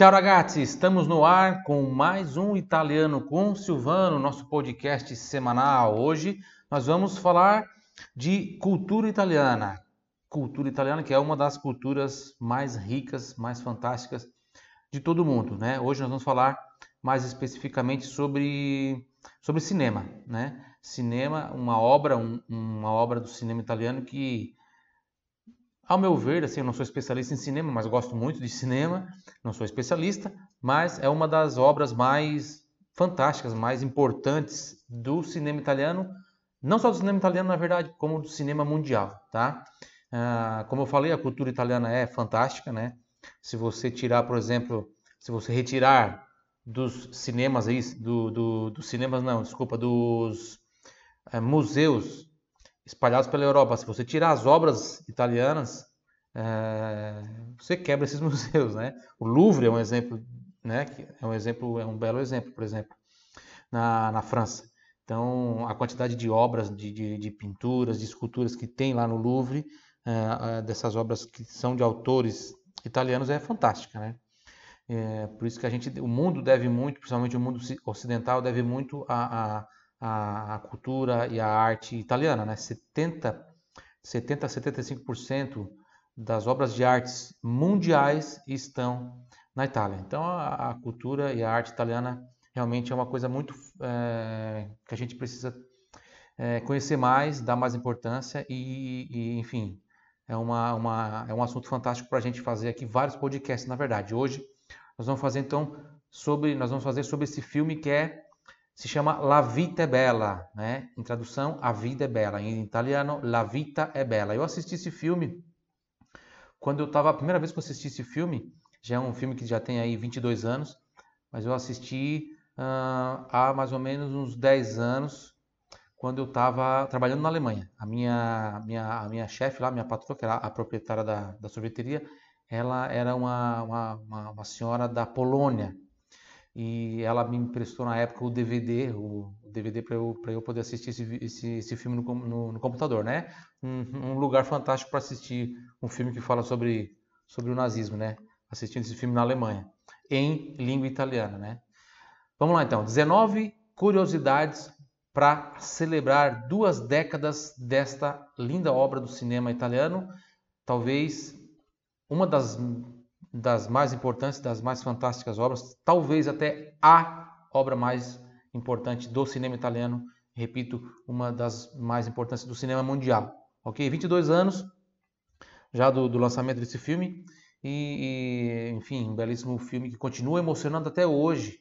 Ciao ragazzi, estamos no ar com mais um Italiano com Silvano, nosso podcast semanal. Hoje nós vamos falar de cultura italiana. Cultura italiana que é uma das culturas mais ricas, mais fantásticas de todo mundo, né? Hoje nós vamos falar mais especificamente sobre sobre cinema, né? Cinema, uma obra, um, uma obra do cinema italiano que ao meu ver, assim, eu não sou especialista em cinema, mas gosto muito de cinema. Não sou especialista, mas é uma das obras mais fantásticas, mais importantes do cinema italiano, não só do cinema italiano, na verdade, como do cinema mundial, tá? Ah, como eu falei, a cultura italiana é fantástica, né? Se você tirar, por exemplo, se você retirar dos cinemas aí, do, do, dos cinemas não, desculpa, dos é, museus espalhados pela Europa. Se você tirar as obras italianas, é, você quebra esses museus, né? O Louvre é um exemplo, né? É um exemplo, é um belo exemplo, por exemplo, na, na França. Então, a quantidade de obras, de, de, de pinturas, de esculturas que tem lá no Louvre, é, dessas obras que são de autores italianos, é fantástica, né? É, por isso que a gente, o mundo deve muito, principalmente o mundo ocidental, deve muito a, a cultura e a arte italiana, né? 70, 70 a 75% das obras de artes mundiais estão na Itália. Então a, a cultura e a arte italiana realmente é uma coisa muito é, que a gente precisa é, conhecer mais, dar mais importância e, e enfim, é, uma, uma, é um assunto fantástico para a gente fazer aqui vários podcasts, na verdade. Hoje nós vamos fazer então sobre, nós vamos fazer sobre esse filme que é se chama La Vita è Bella, né? Em tradução, A Vida é Bela. Em italiano, La Vita è Bella. Eu assisti esse filme quando eu estava... A primeira vez que eu assisti esse filme, já é um filme que já tem aí 22 anos, mas eu assisti uh, há mais ou menos uns 10 anos, quando eu estava trabalhando na Alemanha. A minha, minha, a minha chefe lá, minha patroa, que era a proprietária da, da sorveteria, ela era uma, uma, uma, uma senhora da Polônia, e ela me emprestou na época o DVD, o DVD para eu, eu poder assistir esse, esse, esse filme no, no, no, computador, né? Um, um lugar fantástico para assistir um filme que fala sobre, sobre o nazismo, né? Assistindo esse filme na Alemanha, em língua italiana, né? Vamos lá então, 19 curiosidades para celebrar duas décadas desta linda obra do cinema italiano, talvez uma das das mais importantes, das mais fantásticas obras, talvez até a obra mais importante do cinema italiano, repito, uma das mais importantes do cinema mundial. Ok? 22 anos já do, do lançamento desse filme e, e, enfim, um belíssimo filme que continua emocionando até hoje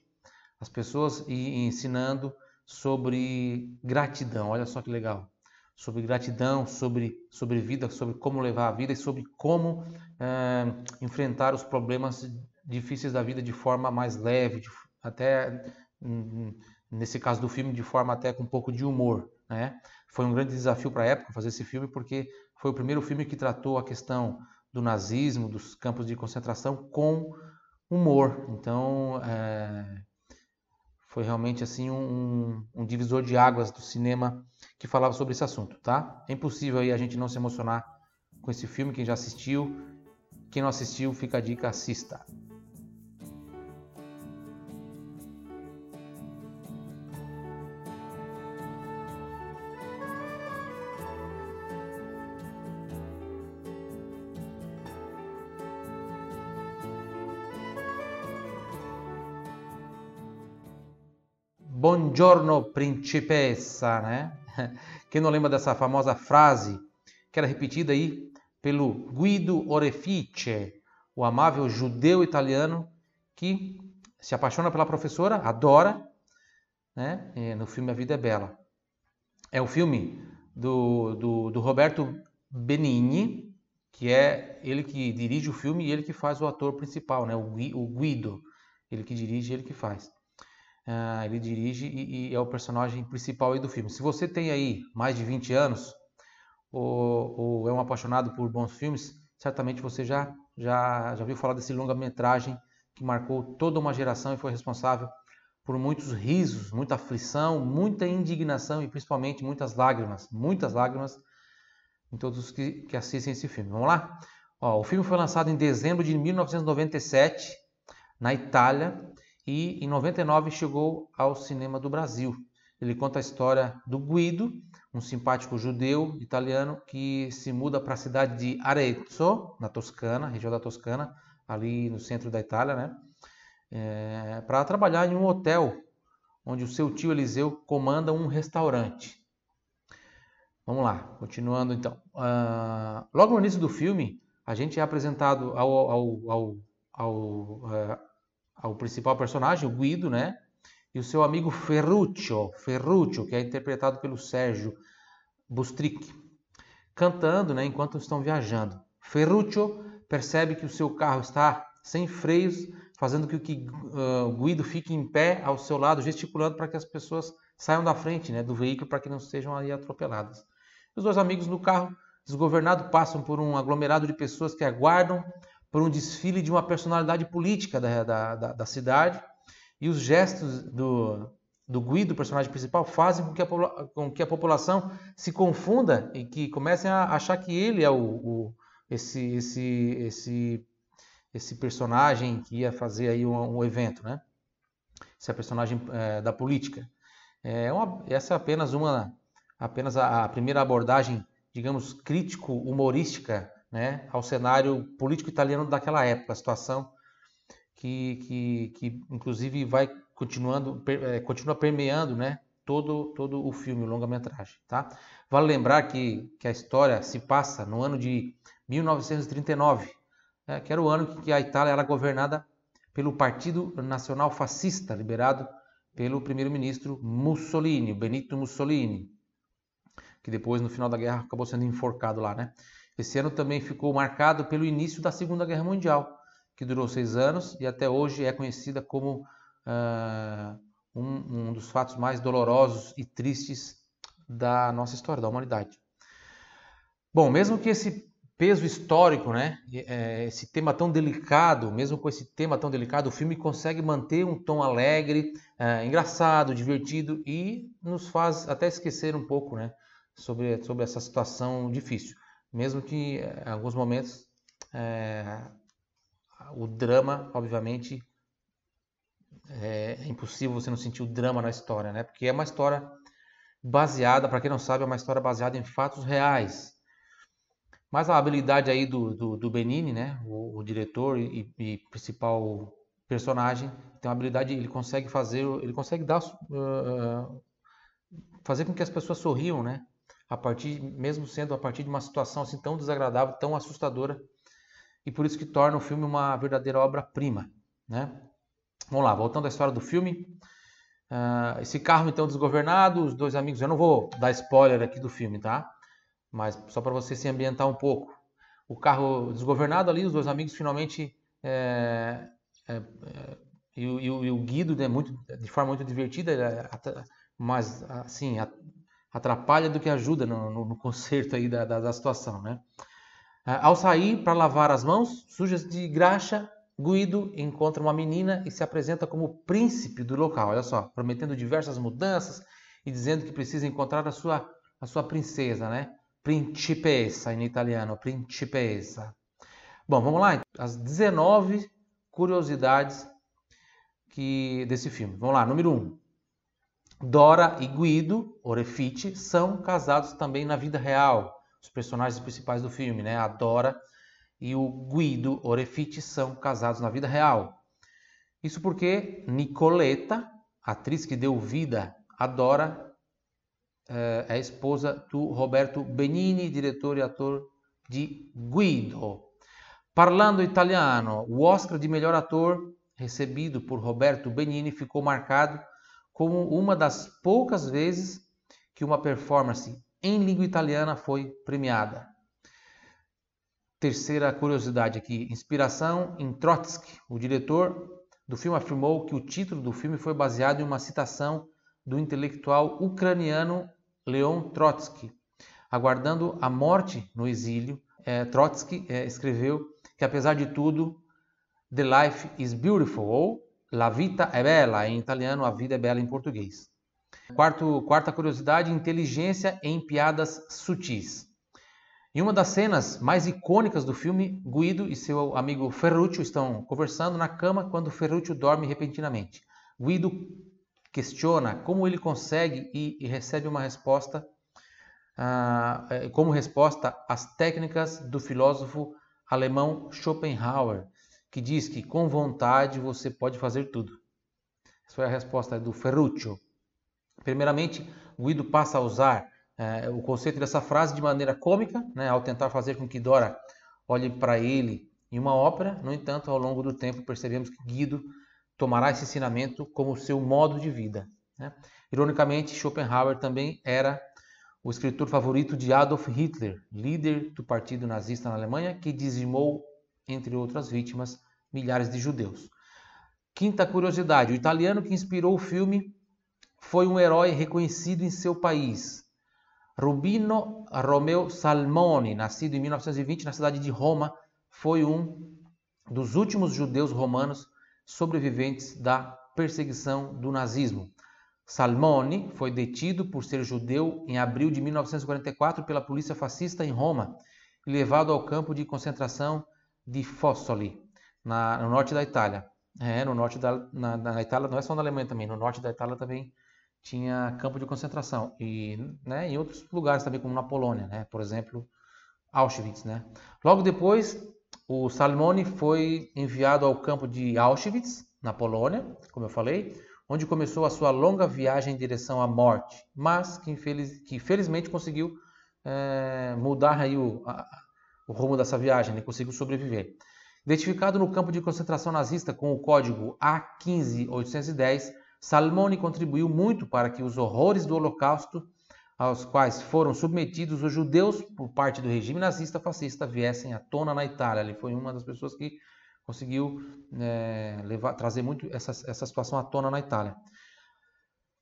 as pessoas e, e ensinando sobre gratidão. Olha só que legal sobre gratidão, sobre, sobre vida, sobre como levar a vida e sobre como é, enfrentar os problemas difíceis da vida de forma mais leve, de, até nesse caso do filme de forma até com um pouco de humor, né? Foi um grande desafio para a época fazer esse filme porque foi o primeiro filme que tratou a questão do nazismo, dos campos de concentração com humor. Então, é, foi realmente assim um, um, divisor de águas do cinema que falava sobre esse assunto, tá? É impossível aí a gente não se emocionar com esse filme, quem já assistiu, quem não assistiu, fica a dica, assista. Buongiorno principessa, né? Quem não lembra dessa famosa frase que era repetida aí pelo Guido Orefice, o amável judeu italiano que se apaixona pela professora, adora, né? no filme A Vida é Bela. É o filme do, do, do Roberto Benigni, que é ele que dirige o filme e ele que faz o ator principal, né? o Guido. Ele que dirige ele que faz. Uh, ele dirige e, e, é o personagem principal aí do filme. Se você tem aí mais de 20 anos ou, ou é um apaixonado por bons filmes, certamente você já, já, já viu falar desse longa-metragem que marcou toda uma geração e foi responsável por muitos risos, muita aflição, muita indignação e principalmente muitas lágrimas, muitas lágrimas em todos os que, que assistem esse filme. Vamos lá? Ó, o filme foi lançado em dezembro de 1997 na Itália e em 99 chegou ao cinema do Brasil. Ele conta a história do Guido, um simpático judeu italiano que se muda para a cidade de Arezzo, na Toscana, região da Toscana, ali no centro da Itália, né? É, para trabalhar em um hotel onde o seu tio Eliseu comanda um restaurante. Vamos lá, continuando então. Uh, logo no início do filme, a gente é apresentado ao, ao, ao, ao, uh, ao principal personagem, o Guido, né? E o seu amigo Ferruccio, Ferruccio, que é interpretado pelo Sérgio Bustric, cantando né, enquanto estão viajando. Ferruccio percebe que o seu carro está sem freios, fazendo com que uh, Guido fique em pé ao seu lado, gesticulando para que as pessoas saiam da frente né, do veículo para que não sejam ali atropeladas. Os dois amigos no carro, desgovernado, passam por um aglomerado de pessoas que aguardam por um desfile de uma personalidade política da, da, da, da cidade. E os gestos do, do Guido, personagem principal, fazem com que, a, com que a população se confunda e que comecem a achar que ele é o, o esse, esse, esse esse personagem que ia fazer aí um, um evento, né? Esse é personagem é, da política. É uma, essa é apenas uma, apenas a, a primeira abordagem, digamos, crítico-humorística, né, ao cenário político italiano daquela época, a situação que, que, que inclusive vai continuando, é, continua permeando, né, todo, todo o filme, o longa-metragem, tá? Vale lembrar que, que a história se passa no ano de 1939, é, que era o ano que a Itália era governada pelo Partido Nacional Fascista, liberado pelo primeiro-ministro Mussolini, Benito Mussolini, que depois, no final da guerra, acabou sendo enforcado lá. Né? Esse ano também ficou marcado pelo início da Segunda Guerra Mundial, que durou seis anos e até hoje é conhecida como uh, um, um dos fatos mais dolorosos e tristes da nossa história, da humanidade. Bom, mesmo que esse peso histórico, né? É, esse tema tão delicado, mesmo com esse tema tão delicado, o filme consegue manter um tom alegre, é, engraçado, divertido e nos faz até esquecer um pouco, né? Sobre, sobre essa situação difícil. Mesmo que é, em alguns momentos é, o drama, obviamente, é, é impossível você não sentir o drama na história, né? Porque é uma história baseada, para quem não sabe, é uma história baseada em fatos reais. Mas a habilidade aí do, do, do Benini, né, o, o diretor e, e, principal personagem, tem uma habilidade, ele consegue fazer, ele consegue dar, uh, fazer com que as pessoas sorriam, né, a partir, mesmo sendo a partir de uma situação assim tão desagradável, tão assustadora, e por isso que torna o filme uma verdadeira obra-prima, né. Vamos lá, voltando à história do filme, uh, esse carro então desgovernado, os dois amigos, eu não vou dar spoiler aqui do filme, tá? mas só para você se ambientar um pouco. O carro desgovernado ali, os dois amigos finalmente é, é, é, e, o, Guido, né, de forma muito divertida, mas assim atrapalha do que ajuda no, no, no conserto aí da, da, da situação, né? É, ao sair para lavar as mãos sujas de graxa, Guido encontra uma menina e se apresenta como príncipe do local. Olha só, prometendo diversas mudanças e dizendo que precisa encontrar a sua, a sua princesa, né? principessa em italiano, principessa. Bom, vamos lá, as 19 curiosidades que desse filme. Vamos lá, número 1. Dora e Guido Orefice são casados também na vida real. Os personagens principais do filme, né? A Dora e o Guido Orefice são casados na vida real. Isso porque Nicoletta, atriz que deu vida a Dora, é a esposa do Roberto Benini, diretor e ator de Guido. Parlando italiano, o Oscar de melhor ator recebido por Roberto Benini ficou marcado como uma das poucas vezes que uma performance em língua italiana foi premiada. Terceira curiosidade aqui, inspiração em Trotsky. O diretor do filme afirmou que o título do filme foi baseado em uma citação do intelectual ucraniano Leon Trotsky. Aguardando a morte no exílio, é, Trotsky é, escreveu que, apesar de tudo, The Life is Beautiful, ou La Vita è Bella, em italiano, A Vida é Bela em português. Quarto, quarta curiosidade, inteligência em piadas sutis. Em uma das cenas mais icônicas do filme, Guido e seu amigo Ferruccio estão conversando na cama quando Ferruccio dorme repentinamente. Guido questiona como ele consegue e, e recebe uma resposta, uh, como resposta às técnicas do filósofo alemão Schopenhauer, que diz que com vontade você pode fazer tudo. Essa foi a resposta do Ferruccio. Primeiramente, Guido passa a usar é, o conceito dessa frase de maneira cômica, né, ao tentar fazer com que Dora olhe para ele em uma ópera. No entanto, ao longo do tempo, percebemos que Guido tomará esse ensinamento como seu modo de vida. Né? Ironicamente, Schopenhauer também era o escritor favorito de Adolf Hitler, líder do partido nazista na Alemanha, que dizimou, entre outras vítimas, milhares de judeus. Quinta curiosidade: o italiano que inspirou o filme foi um herói reconhecido em seu país, Rubino Romeo Salmoni, nascido em 1920 na cidade de Roma, foi um dos últimos judeus romanos sobreviventes da perseguição do nazismo. Salmoni foi detido por ser judeu em abril de 1944 pela polícia fascista em Roma e levado ao campo de concentração de Fossoli, na, no norte da Itália. É, no norte da na, na Itália, não é só na Alemanha também, no norte da Itália também tinha campo de concentração e né, em outros lugares também como na Polônia, né, por exemplo Auschwitz, né. Logo depois o Salmone foi enviado ao campo de Auschwitz na Polônia, como eu falei, onde começou a sua longa viagem em direção à morte, mas que, infeliz, que felizmente conseguiu é, mudar aí o, o rumo dessa viagem, ele conseguiu sobreviver. Identificado no campo de concentração nazista com o código A15810, Salmone contribuiu muito para que os horrores do Holocausto, aos quais foram submetidos os judeus por parte do regime nazista fascista, viessem à tona na Itália. Ele foi uma das pessoas que conseguiu é, levar, trazer muito essa, essa situação à tona na Itália.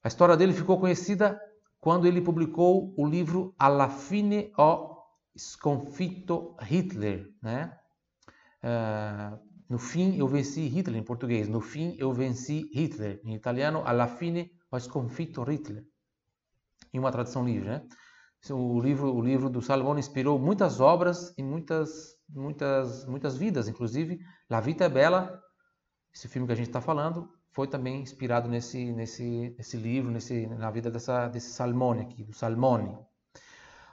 A história dele ficou conhecida quando ele publicou o livro Alla fine ho sconfitto Hitler, né? Uh, no fim, eu venci Hitler, em português. No fim, eu venci Hitler. Em italiano, alla fine ho sconfitto Hitler. Em uma tradução livre, né? O livro, o livro do Salomão inspirou muitas obras e muitas, muitas, muitas vidas, inclusive La Vita é Bella, esse filme que a gente está falando, foi também inspirado nesse, nesse, nesse livro, nesse, na vida dessa, desse Salmone aqui, do Salmone.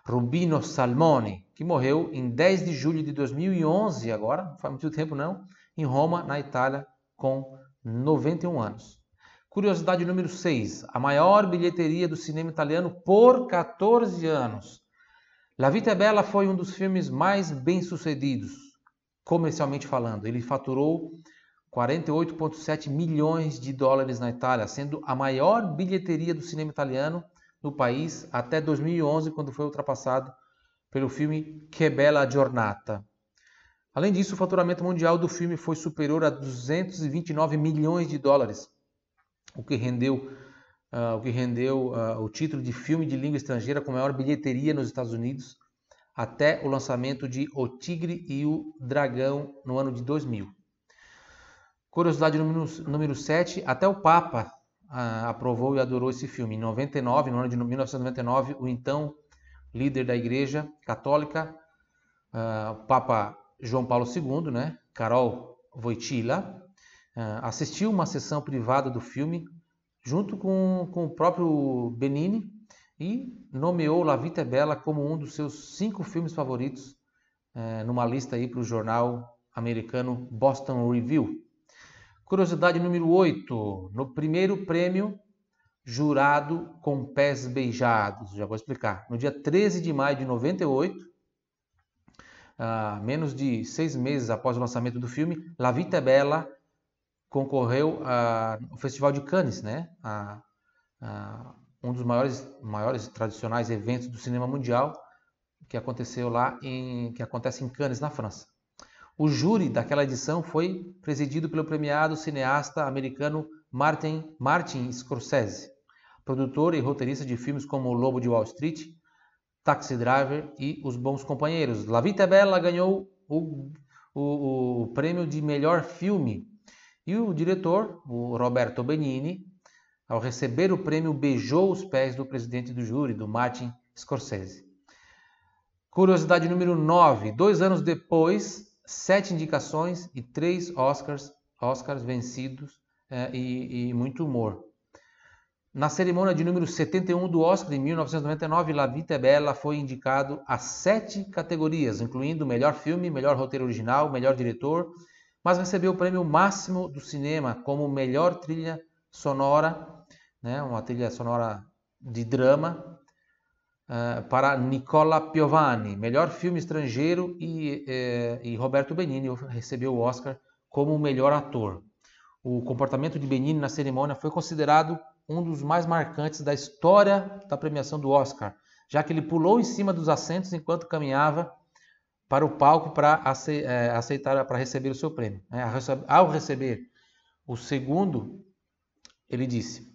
Rubino Salmone, que morreu em 10 de julho de 2011, agora, não faz muito tempo não, em Roma, na Itália, com 91 anos. Curiosidade número 6. A maior bilheteria do cinema italiano por 14 anos. La Vita é Bella foi um dos filmes mais bem-sucedidos, comercialmente falando. Ele faturou 48,7 milhões de dólares na Itália, sendo a maior bilheteria do cinema italiano no país até 2011, quando foi ultrapassado pelo filme Que Bella Giornata. Além disso, o faturamento mundial do filme foi superior a 229 milhões de dólares, o que rendeu, uh, o, que rendeu uh, o título de filme de língua estrangeira com maior bilheteria nos Estados Unidos até o lançamento de O Tigre e o Dragão no ano de 2000. Curiosidade número, número 7, até o Papa uh, aprovou e adorou esse filme. Em 99, no ano de 1999, o então líder da Igreja Católica, o Papa João Paulo II, né, Carol Wojtyla, uh, assistiu uma sessão privada do filme junto com, com o próprio Benini e nomeou La Vita Bella como um dos seus cinco filmes favoritos uh, numa lista aí para o jornal americano Boston Review. Curiosidade número 8. No primeiro prêmio, jurado com pés beijados. Já vou explicar. No dia 13 de maio de 98, uh, menos de seis meses após o lançamento do filme, La Vita Bella concorreu ao Festival de Cannes, né? Um dos maiores, maiores tradicionais eventos do cinema mundial que aconteceu lá em que acontece em Cannes, na França. O júri daquela edição foi presidido pelo premiado cineasta americano Martin, Martin Scorsese, produtor e roteirista de filmes como O Lobo de Wall Street, Taxi Driver e Os Bons Companheiros. La Vita Bella ganhou o, o, o prêmio de melhor filme. E o diretor, o Roberto Benini, ao receber o prêmio, beijou os pés do presidente do júri, do Martin Scorsese. Curiosidade número 9. Dois anos depois, sete indicações e três Oscars, Oscars vencidos é, e, e, muito humor. Na cerimônia de número 71 do Oscar, em 1999, La Vita é Bella foi indicado a sete categorias, incluindo melhor filme, melhor roteiro original, melhor diretor, mas recebeu o prêmio máximo do cinema como melhor trilha sonora, né, uma trilha sonora de drama, uh, para Nicola Piovani, melhor filme estrangeiro, e, eh, e Roberto Benigni recebeu o Oscar como melhor ator. O comportamento de Benigni na cerimônia foi considerado um dos mais marcantes da história da premiação do Oscar, já que ele pulou em cima dos assentos enquanto caminhava para o palco para eh, aceitar, para receber o seu prêmio. Né? Ao receber o segundo, ele disse: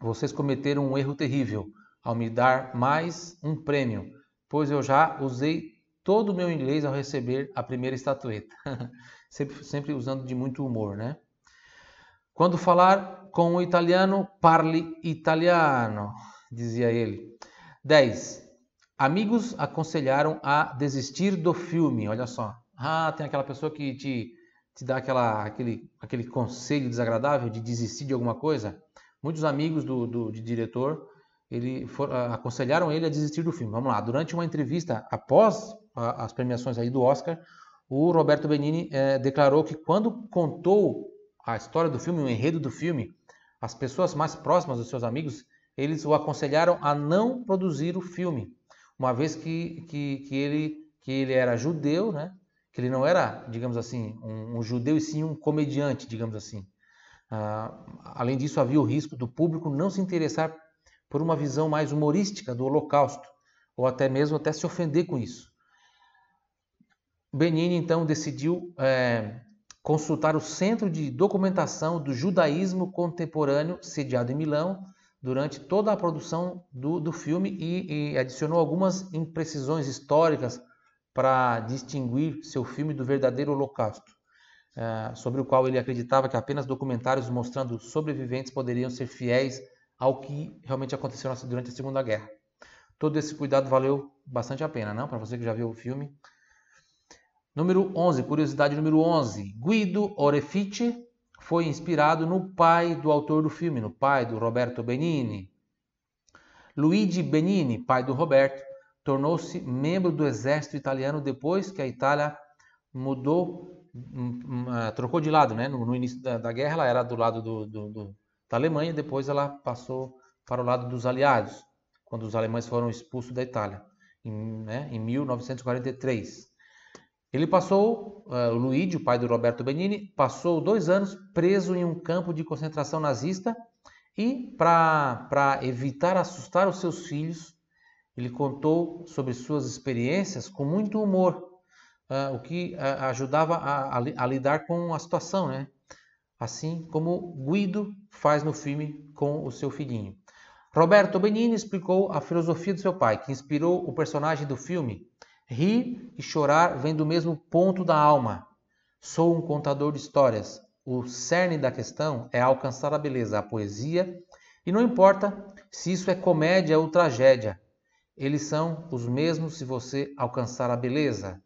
Vocês cometeram um erro terrível ao me dar mais um prêmio, pois eu já usei todo o meu inglês ao receber a primeira estatueta. sempre, sempre usando de muito humor, né? Quando falar com o italiano, parle italiano, dizia ele. 10. Amigos aconselharam a desistir do filme. Olha só. Ah, tem aquela pessoa que te, te dá aquela, aquele, aquele conselho desagradável de desistir de alguma coisa. Muitos amigos do, do de diretor ele for, uh, aconselharam ele a desistir do filme. Vamos lá, durante uma entrevista após as premiações aí do Oscar, o Roberto Benini uh, declarou que quando contou a história do filme, o enredo do filme, as pessoas mais próximas dos seus amigos, eles o aconselharam a não produzir o filme, uma vez que, que, que, ele, que ele era judeu, né? que ele não era, digamos assim, um, um judeu e sim um comediante, digamos assim. Uh, além disso, havia o risco do público não se interessar por uma visão mais humorística do Holocausto, ou até mesmo até se ofender com isso. Benini então decidiu é, consultar o Centro de Documentação do Judaísmo Contemporâneo, sediado em Milão, durante toda a produção do, do filme e, e adicionou algumas imprecisões históricas para distinguir seu filme do verdadeiro Holocausto, é, sobre o qual ele acreditava que apenas documentários mostrando sobreviventes poderiam ser fiéis ao que realmente aconteceu durante a Segunda Guerra. Todo esse cuidado valeu bastante a pena, não? Para você que já viu o filme. Número 11, curiosidade número 11. Guido Orefice foi inspirado no pai do autor do filme, no pai do Roberto Benini. Luigi Benini, pai do Roberto, tornou-se membro do exército italiano depois que a Itália mudou, hum, hum, ah, trocou de lado, né? No, início da, guerra, ela era do lado do, do, do da Alemanha, depois ela passou para o lado dos aliados, quando os alemães foram expulsos da Itália, em, né, em 1943. Ele passou, uh, Luigi, o pai do Roberto Benini, passou dois anos preso em um campo de concentração nazista e, para evitar assustar os seus filhos, ele contou sobre suas experiências com muito humor, uh, o que uh, ajudava a, a, a, lidar com a situação, né? Assim como Guido faz no filme com o seu filhinho. Roberto Benini explicou a filosofia do seu pai, que inspirou o personagem do filme. Rir e chorar vem do mesmo ponto da alma. Sou um contador de histórias. O cerne da questão é alcançar a beleza, a poesia, e não importa se isso é comédia ou tragédia, eles são os mesmos se você alcançar a beleza.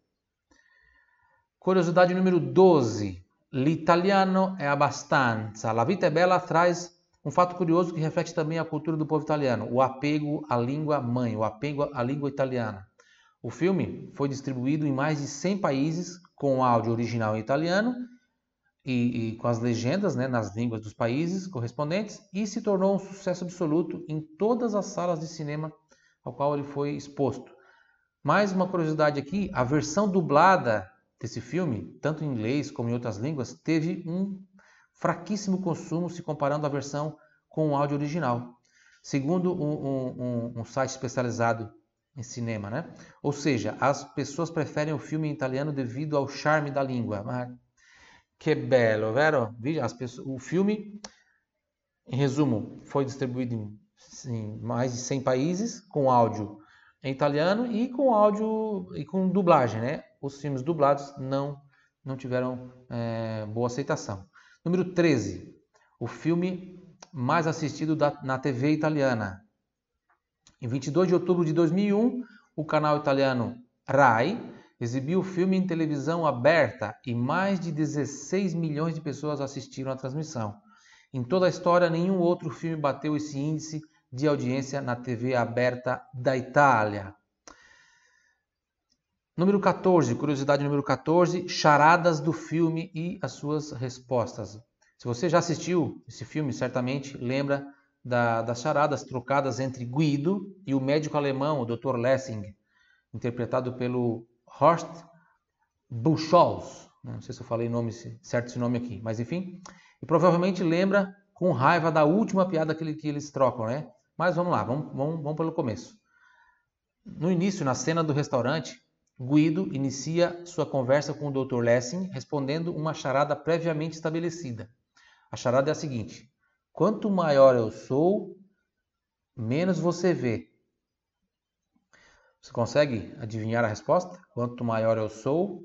Curiosidade número 12. L'italiano è abbastanza. La vita è bella traz um fato curioso que reflete também a cultura do povo italiano, o apego à língua mãe, o apego à língua italiana. O filme foi distribuído em mais de 100 países com áudio original em italiano e, e, com as legendas né, nas línguas dos países correspondentes e se tornou um sucesso absoluto em todas as salas de cinema ao qual ele foi exposto. Mais uma curiosidade aqui, a versão dublada desse filme, tanto em inglês como em outras línguas, teve um fraquíssimo consumo se comparando a versão com o áudio original, segundo um, um, um site especializado em cinema, né? Ou seja, as pessoas preferem o filme em italiano devido ao charme da língua. Mas que belo, vero? As pessoas, o filme, em resumo, foi distribuído em, em mais de 100 países com áudio em italiano e com áudio e com dublagem, né? Os filmes dublados não, não tiveram é, boa aceitação. Número 13, o filme mais assistido da, na TV italiana. Em 22 de outubro de 2001, o canal italiano RAI exibiu o filme em televisão aberta e mais de 16 milhões de pessoas assistiram à transmissão. Em toda a história, nenhum outro filme bateu esse índice de audiência na TV aberta da Itália. Número 14, curiosidade número 14, charadas do filme e as suas respostas. Se você já assistiu esse filme, certamente lembra da, das charadas trocadas entre Guido e o médico alemão, o Dr. Lessing, interpretado pelo Horst Buchholz. Não sei se eu falei nome, certo esse nome aqui, mas enfim. E provavelmente lembra com raiva da última piada que, que eles trocam, né? Mas vamos lá, vamos, vamos, vamos pelo começo. No início, na cena do restaurante, Guido inicia sua conversa com o Dr. Lessing respondendo uma charada previamente estabelecida. A charada é a seguinte: quanto maior eu sou, menos você vê. Você consegue adivinhar a resposta? Quanto maior eu sou,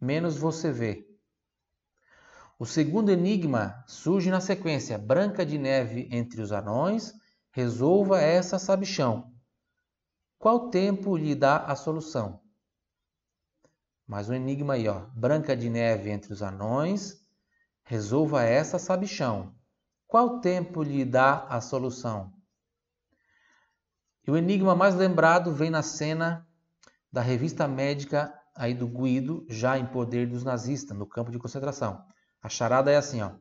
menos você vê. O segundo enigma surge na sequência: Branca de Neve entre os anões, resolva essa sabichão. Qual tempo lhe dá a solução? Mais um enigma aí, ó. Branca de Neve entre os anões, resolva essa sabichão. Qual tempo lhe dá a solução? E o enigma mais lembrado vem na cena da revista médica aí do Guido, já em poder dos nazistas, no campo de concentração. A charada é assim, ó.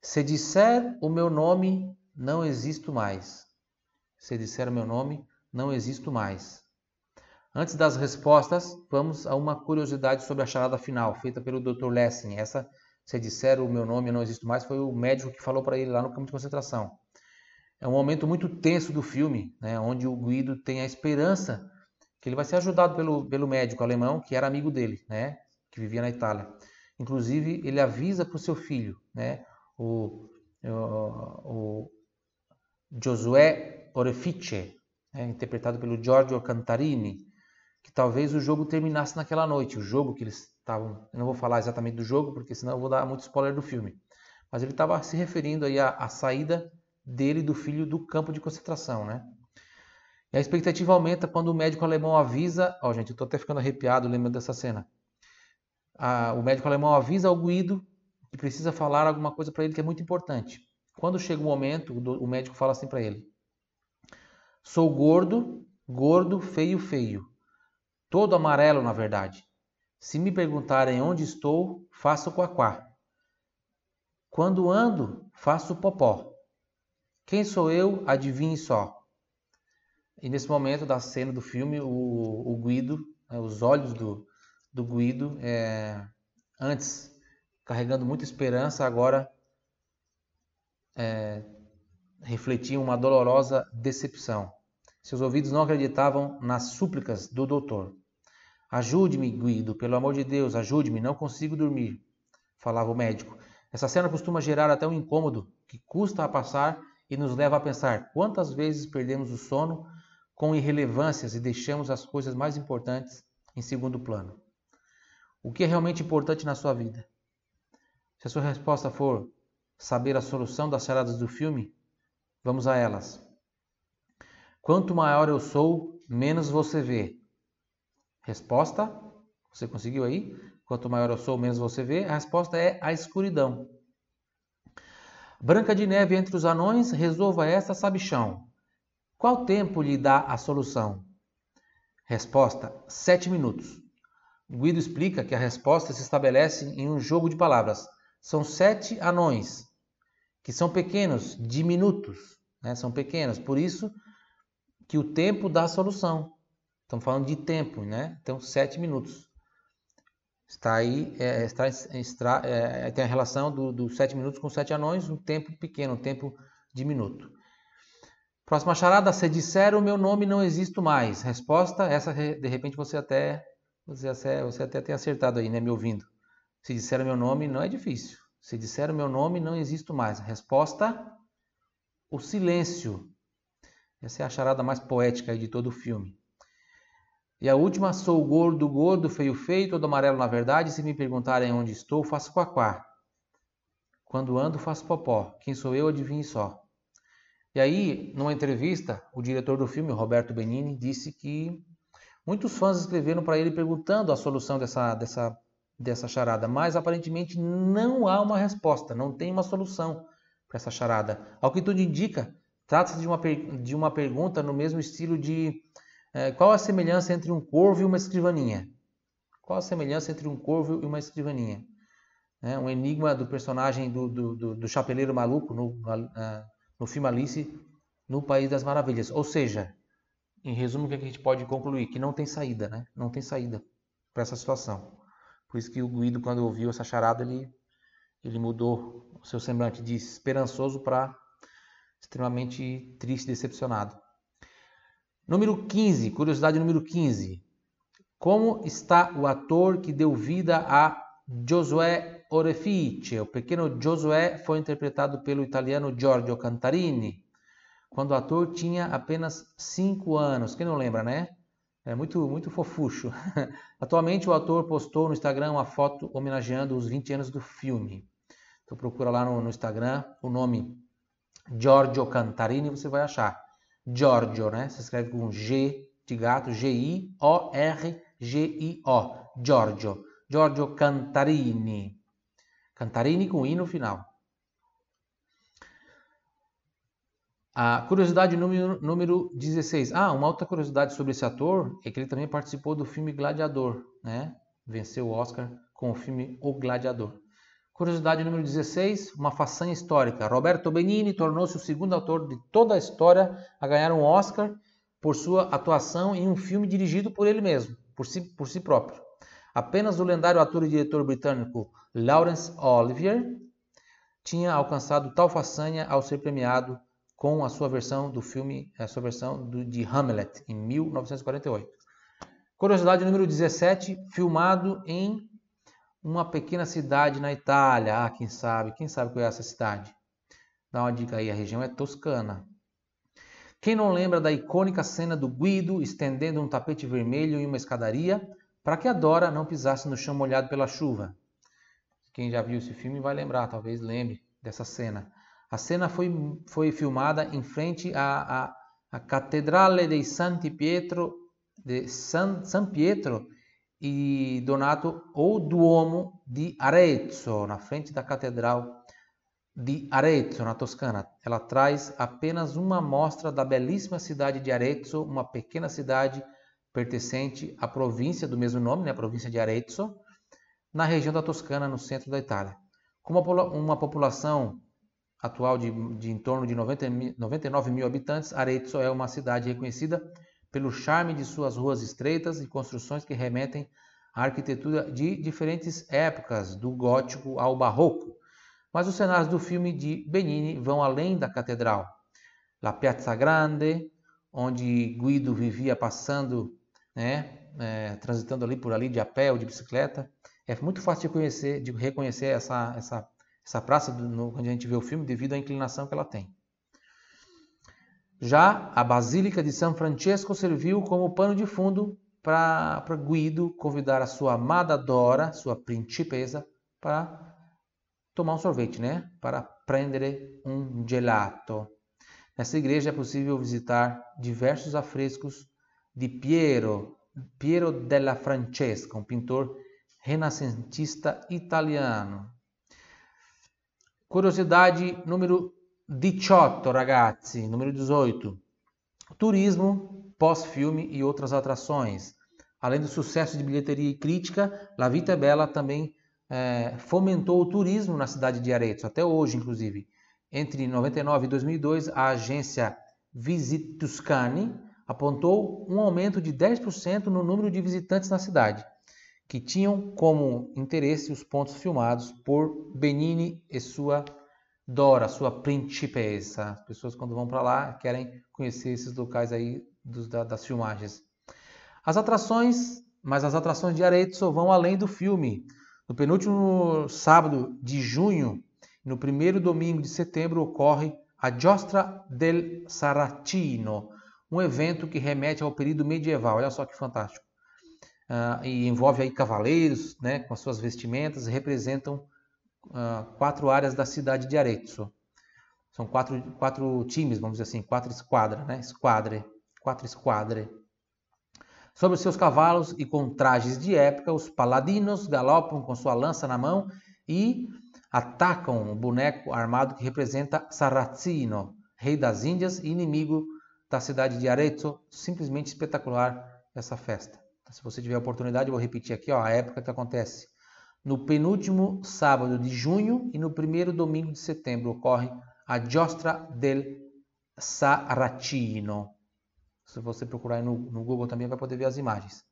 Se disser o meu nome, não existo mais. Se disser o meu nome, não existo mais. Antes das respostas, vamos a uma curiosidade sobre a charada final, feita pelo Dr. Lessing. Essa, se disser o meu nome, não existo mais, foi o médico que falou para ele lá no campo de concentração. É um momento muito tenso do filme, né, onde o Guido tem a esperança que ele vai ser ajudado pelo, pelo médico alemão, que era amigo dele, né, que vivia na Itália. Inclusive, ele avisa para o seu filho, né, o, o, o Josué Orefice, né, interpretado pelo Giorgio Cantarini, que talvez o jogo terminasse naquela noite. O jogo que eles estavam. Eu não vou falar exatamente do jogo, porque senão eu vou dar muito spoiler do filme. Mas ele estava se referindo aí à, à saída dele e do filho do campo de concentração, né? E a expectativa aumenta quando o médico alemão avisa. Ó, oh, gente, eu tô até ficando arrepiado lembrando dessa cena. Ah, o médico alemão avisa ao Guido que precisa falar alguma coisa para ele que é muito importante. Quando chega o momento, o médico fala assim para ele: Sou gordo, gordo, feio, feio. Todo amarelo, na verdade. Se me perguntarem onde estou, faço quaquá. Quando ando, faço popó. Quem sou eu? Adivinhe só. E nesse momento da cena do filme, o, o Guido, né, os olhos do, do Guido, é, antes carregando muita esperança, agora é, refletiam uma dolorosa decepção. Seus ouvidos não acreditavam nas súplicas do doutor. Ajude-me, Guido, pelo amor de Deus, ajude-me, não consigo dormir, falava o médico. Essa cena costuma gerar até um incômodo que custa a passar e nos leva a pensar quantas vezes perdemos o sono com irrelevâncias e deixamos as coisas mais importantes em segundo plano. O que é realmente importante na sua vida? Se a sua resposta for saber a solução das charadas do filme, vamos a elas. Quanto maior eu sou, menos você vê. Resposta? Você conseguiu aí? Quanto maior eu sou, menos você vê. A resposta é a escuridão. Branca de Neve entre os anões, resolva essa sabichão. Qual tempo lhe dá a solução? Resposta: sete minutos. Guido explica que a resposta se estabelece em um jogo de palavras. São sete anões, que são pequenos, diminutos, né? são pequenos. Por isso que o tempo dá a solução. Estamos falando de tempo, né? Então, sete minutos. Está aí, é, está, está, é, tem a relação dos do sete minutos com sete anões, um tempo pequeno, um tempo diminuto. Próxima charada, se disser o meu nome não existo mais. Resposta, essa de repente você até, você você até tem acertado aí, né, me ouvindo. Se disser o meu nome não é difícil. Se disser o meu nome não existo mais. Resposta, o silêncio. Essa é a charada mais poética de todo o filme. E a última, sou gordo, gordo, feio, feio, todo amarelo na verdade. Se me perguntarem onde estou, faço quaquá. Quando ando, faço popó. Quem sou eu, adivinhe só. E aí, numa entrevista, o diretor do filme, Roberto Benini, disse que Muitos fãs escreveram para ele perguntando a solução dessa, dessa, dessa charada, mas aparentemente não há uma resposta, não tem uma solução para essa charada. Ao que tudo indica, trata-se de uma, de uma pergunta no mesmo estilo de é, qual a semelhança entre um corvo e uma escrivaninha? Qual a semelhança entre um corvo e uma escrivaninha? É um enigma do personagem do, do, do, do chapeleiro maluco no, no filme Alice no País das Maravilhas. Ou seja, em resumo, o que a gente pode concluir? Que não tem saída, né? Não tem saída para essa situação. Por isso que o Guido, quando ouviu essa charada, ele, ele mudou o seu semblante de esperançoso para extremamente triste, decepcionado. Número 15, curiosidade número 15. Como está o ator que deu vida a Josué Orefice? O pequeno Josué foi interpretado pelo italiano Giorgio Cantarini quando o ator tinha apenas 5 anos. Quem não lembra, né? É muito, muito fofucho. Atualmente o ator postou no Instagram uma foto homenageando os 20 anos do filme. Então procura lá no, no Instagram o nome Giorgio Cantarini, você vai achar. Giorgio, né? Se escreve com G de gato, G-I-O-R-G-I-O. Giorgio. Giorgio Cantarini. Cantarini com I no final. A curiosidade número, número 16. Ah, uma outra curiosidade sobre esse ator é que ele também participou do filme Gladiador, né? Venceu o Oscar com o filme O Gladiador. Curiosidade número 16, uma façanha histórica. Roberto Benigni tornou-se o segundo ator de toda a história a ganhar um Oscar por sua atuação em um filme dirigido por ele mesmo, por si, por si próprio. Apenas o lendário ator e diretor britânico Laurence Olivier tinha alcançado tal façanha ao ser premiado com a sua versão do filme, a sua versão do, de Hamlet, em 1948. Curiosidade número 17, filmado em uma pequena cidade na Itália. Ah, quem sabe? Quem sabe qual é essa cidade? Dá uma dica aí, a região é Toscana. Quem não lembra da icônica cena do Guido estendendo um tapete vermelho em uma escadaria para que a Dora não pisasse no chão molhado pela chuva? Quem já viu esse filme vai lembrar, talvez lembre dessa cena. A cena foi, foi filmada em frente à, à, à di Santi Pietro, de San, San Pietro Donato ou Duomo di Arezzo, na frente da Catedral de Arezzo, na Toscana. Ela traz apenas uma amostra da belíssima cidade de Arezzo, uma pequena cidade pertencente à província do mesmo nome, né, a província de Arezzo, na região da Toscana, no centro da Itália. Com uma, uma população atual de, de em torno de 90, 99 mil habitantes, Arezzo é uma cidade reconhecida pelo charme de suas ruas estreitas e construções que remetem à arquitetura de diferentes épocas, do gótico ao barroco. Mas os cenários do filme de Benini vão além da catedral. La Piazza Grande, onde Guido vivia passando, né, é, transitando ali por ali de a pé ou de bicicleta. É muito fácil de, conhecer, de reconhecer essa, essa essa praça, no, quando a gente vê o filme, devido à inclinação que ela tem. Já a Basílica de São Francesco serviu como pano de fundo para Guido convidar a sua amada Dora, sua principesa, para tomar um sorvete, né? Para prendere um gelato. Nessa igreja é possível visitar diversos afrescos de Piero, Piero della Francesca, um pintor renascentista italiano. Curiosidade número 18, ragazzi, número 18. Turismo, pós-filme e outras atrações. Além do sucesso de bilheteria e crítica, La Vita Bella também é, fomentou o turismo na cidade de Arezzo, até hoje, inclusive. Entre 99 e 2002, a agência Visit Tuscany apontou um aumento de 10% no número de visitantes na cidade que tinham como interesse os pontos filmados por Benini e sua Dora, sua principessa. As pessoas quando vão para lá querem conhecer esses locais aí dos, da, das filmagens. As atrações, mas as atrações de Arezzo vão além do filme. No penúltimo sábado de junho, no primeiro domingo de setembro, ocorre a Giostra del Saracino, um evento que remete ao período medieval. Olha só que fantástico uh, e envolve aí cavaleiros, né, com as suas vestimentas, representam uh, quatro áreas da cidade de Arezzo. São quatro, quatro times, vamos dizer assim, quatro esquadras, né, esquadre, quatro esquadre. Sobre seus cavalos e com trajes de época, os paladinos galopam com sua lança na mão e atacam o boneco armado que representa Sarracino, rei das Índias e inimigo da cidade de Arezzo. Simplesmente espetacular essa festa. Então, se você tiver oportunidade, eu vou repetir aqui ó, a época que acontece. No penúltimo sábado de junho e no primeiro domingo de setembro ocorre a Giostra del Sarracino. Se você procurar no, no Google também vai poder ver as imagens.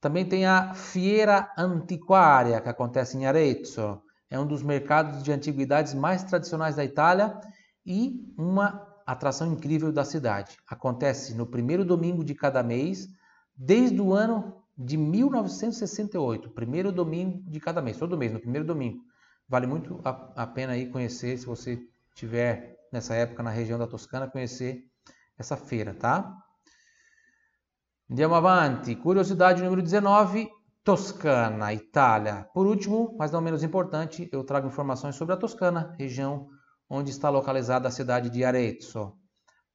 Também tem a Fiera Antiquária, que acontece em Arezzo. É um dos mercados de antiguidades mais tradicionais da Itália e uma atração incrível da cidade. Acontece no primeiro domingo de cada mês, desde o ano de 1968. Primeiro domingo de cada mês, todo mês, no primeiro domingo. Vale muito a, a pena aí conhecer, se você tiver nessa época na região da Toscana, conhecer essa feira, tá? Andiamo avanti. Curiosidade número 19, Toscana, Itália. Por último, mas não menos importante, eu trago informações sobre a Toscana, região onde está localizada a cidade de Arezzo,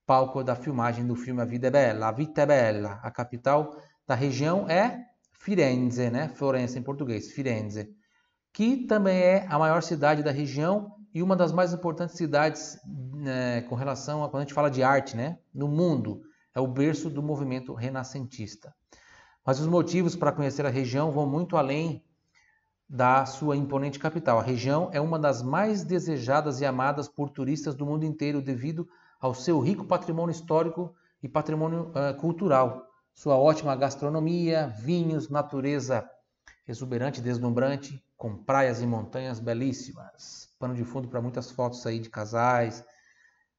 palco da filmagem do filme A Vida é Bella. A Vita é Bella. A capital da região é Firenze, né? Florença em português, Firenze, que também é a maior cidade da região e uma das mais importantes cidades né, com relação a quando a gente fala de arte, né? No mundo é o berço do movimento renascentista. Mas os motivos para conhecer a região vão muito além da sua imponente capital. A região é uma das mais desejadas e amadas por turistas do mundo inteiro devido ao seu rico patrimônio histórico e patrimônio uh, cultural, sua ótima gastronomia, vinhos, natureza exuberante, deslumbrante, com praias e montanhas belíssimas. Pano de fundo para muitas fotos aí de casais,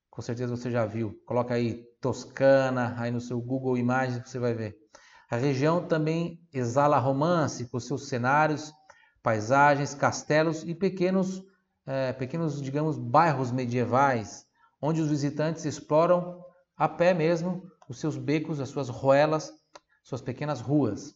com certeza você já viu. Coloca aí Toscana, aí no seu Google Imagens você vai ver. A região também exala romance com seus cenários, paisagens, castelos e pequenos, é, pequenos, digamos, bairros medievais, onde os visitantes exploram a pé mesmo os seus becos, as suas ruelas, suas pequenas ruas.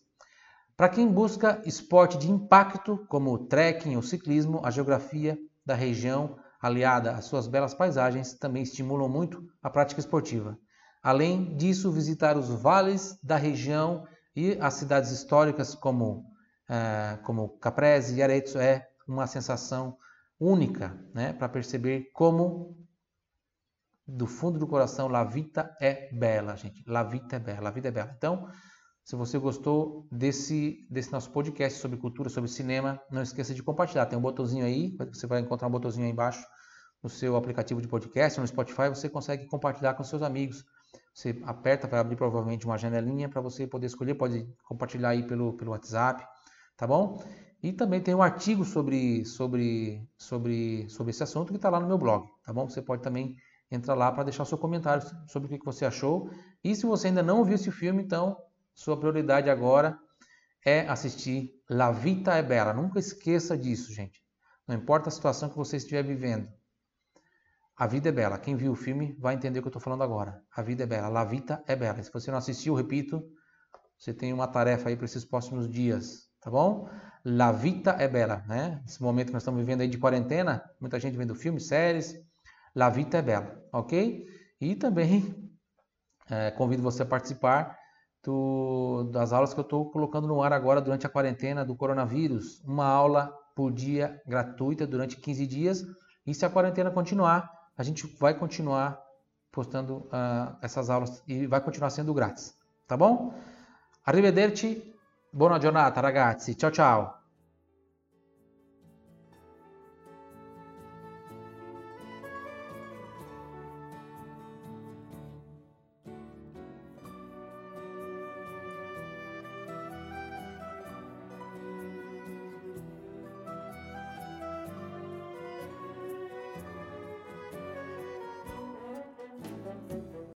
Para quem busca esporte de impacto, como o trekking ou ciclismo, a geografia da região aliada às suas belas paisagens, também estimulam muito a prática esportiva. Além disso, visitar os vales da região e as cidades históricas como, uh, como Caprese e Arezzo é uma sensação única né, para perceber como do fundo do coração La Vita é bela, gente. La Vita é bela, a vida é bela. Então, se você gostou desse, desse nosso podcast sobre cultura, sobre cinema, não esqueça de compartilhar. Tem um botãozinho aí, você vai encontrar um botãozinho aí embaixo no seu aplicativo de podcast, no Spotify, você consegue compartilhar com seus amigos. Você aperta, vai abrir provavelmente uma janelinha para você poder escolher, pode compartilhar aí pelo, pelo WhatsApp, tá bom? E também tem um artigo sobre, sobre, sobre, sobre esse assunto que está lá no meu blog, tá bom? Você pode também entrar lá para deixar o seu comentário sobre o que você achou. E se você ainda não viu esse filme, então sua prioridade agora é assistir La Vita é Bela. Nunca esqueça disso, gente. Não importa a situação que você estiver vivendo. A vida é bela. Quem viu o filme vai entender o que eu estou falando agora. A vida é bela. La Vita é bela. Se você não assistiu, repito, você tem uma tarefa aí para esses próximos dias, tá bom? La Vita é bela, né? Esse momento que nós estamos vivendo aí de quarentena, muita gente vendo filmes, séries. La Vita é bela, ok? E também é, convido você a participar do, das aulas que eu estou colocando no ar agora durante a quarentena do coronavírus. Uma aula por dia gratuita durante 15 dias. E se a quarentena continuar, a gente vai continuar postando uh, essas aulas e vai continuar sendo grátis. Tá bom? Arrivederci, buona giornata ragazzi. Ciao ciao.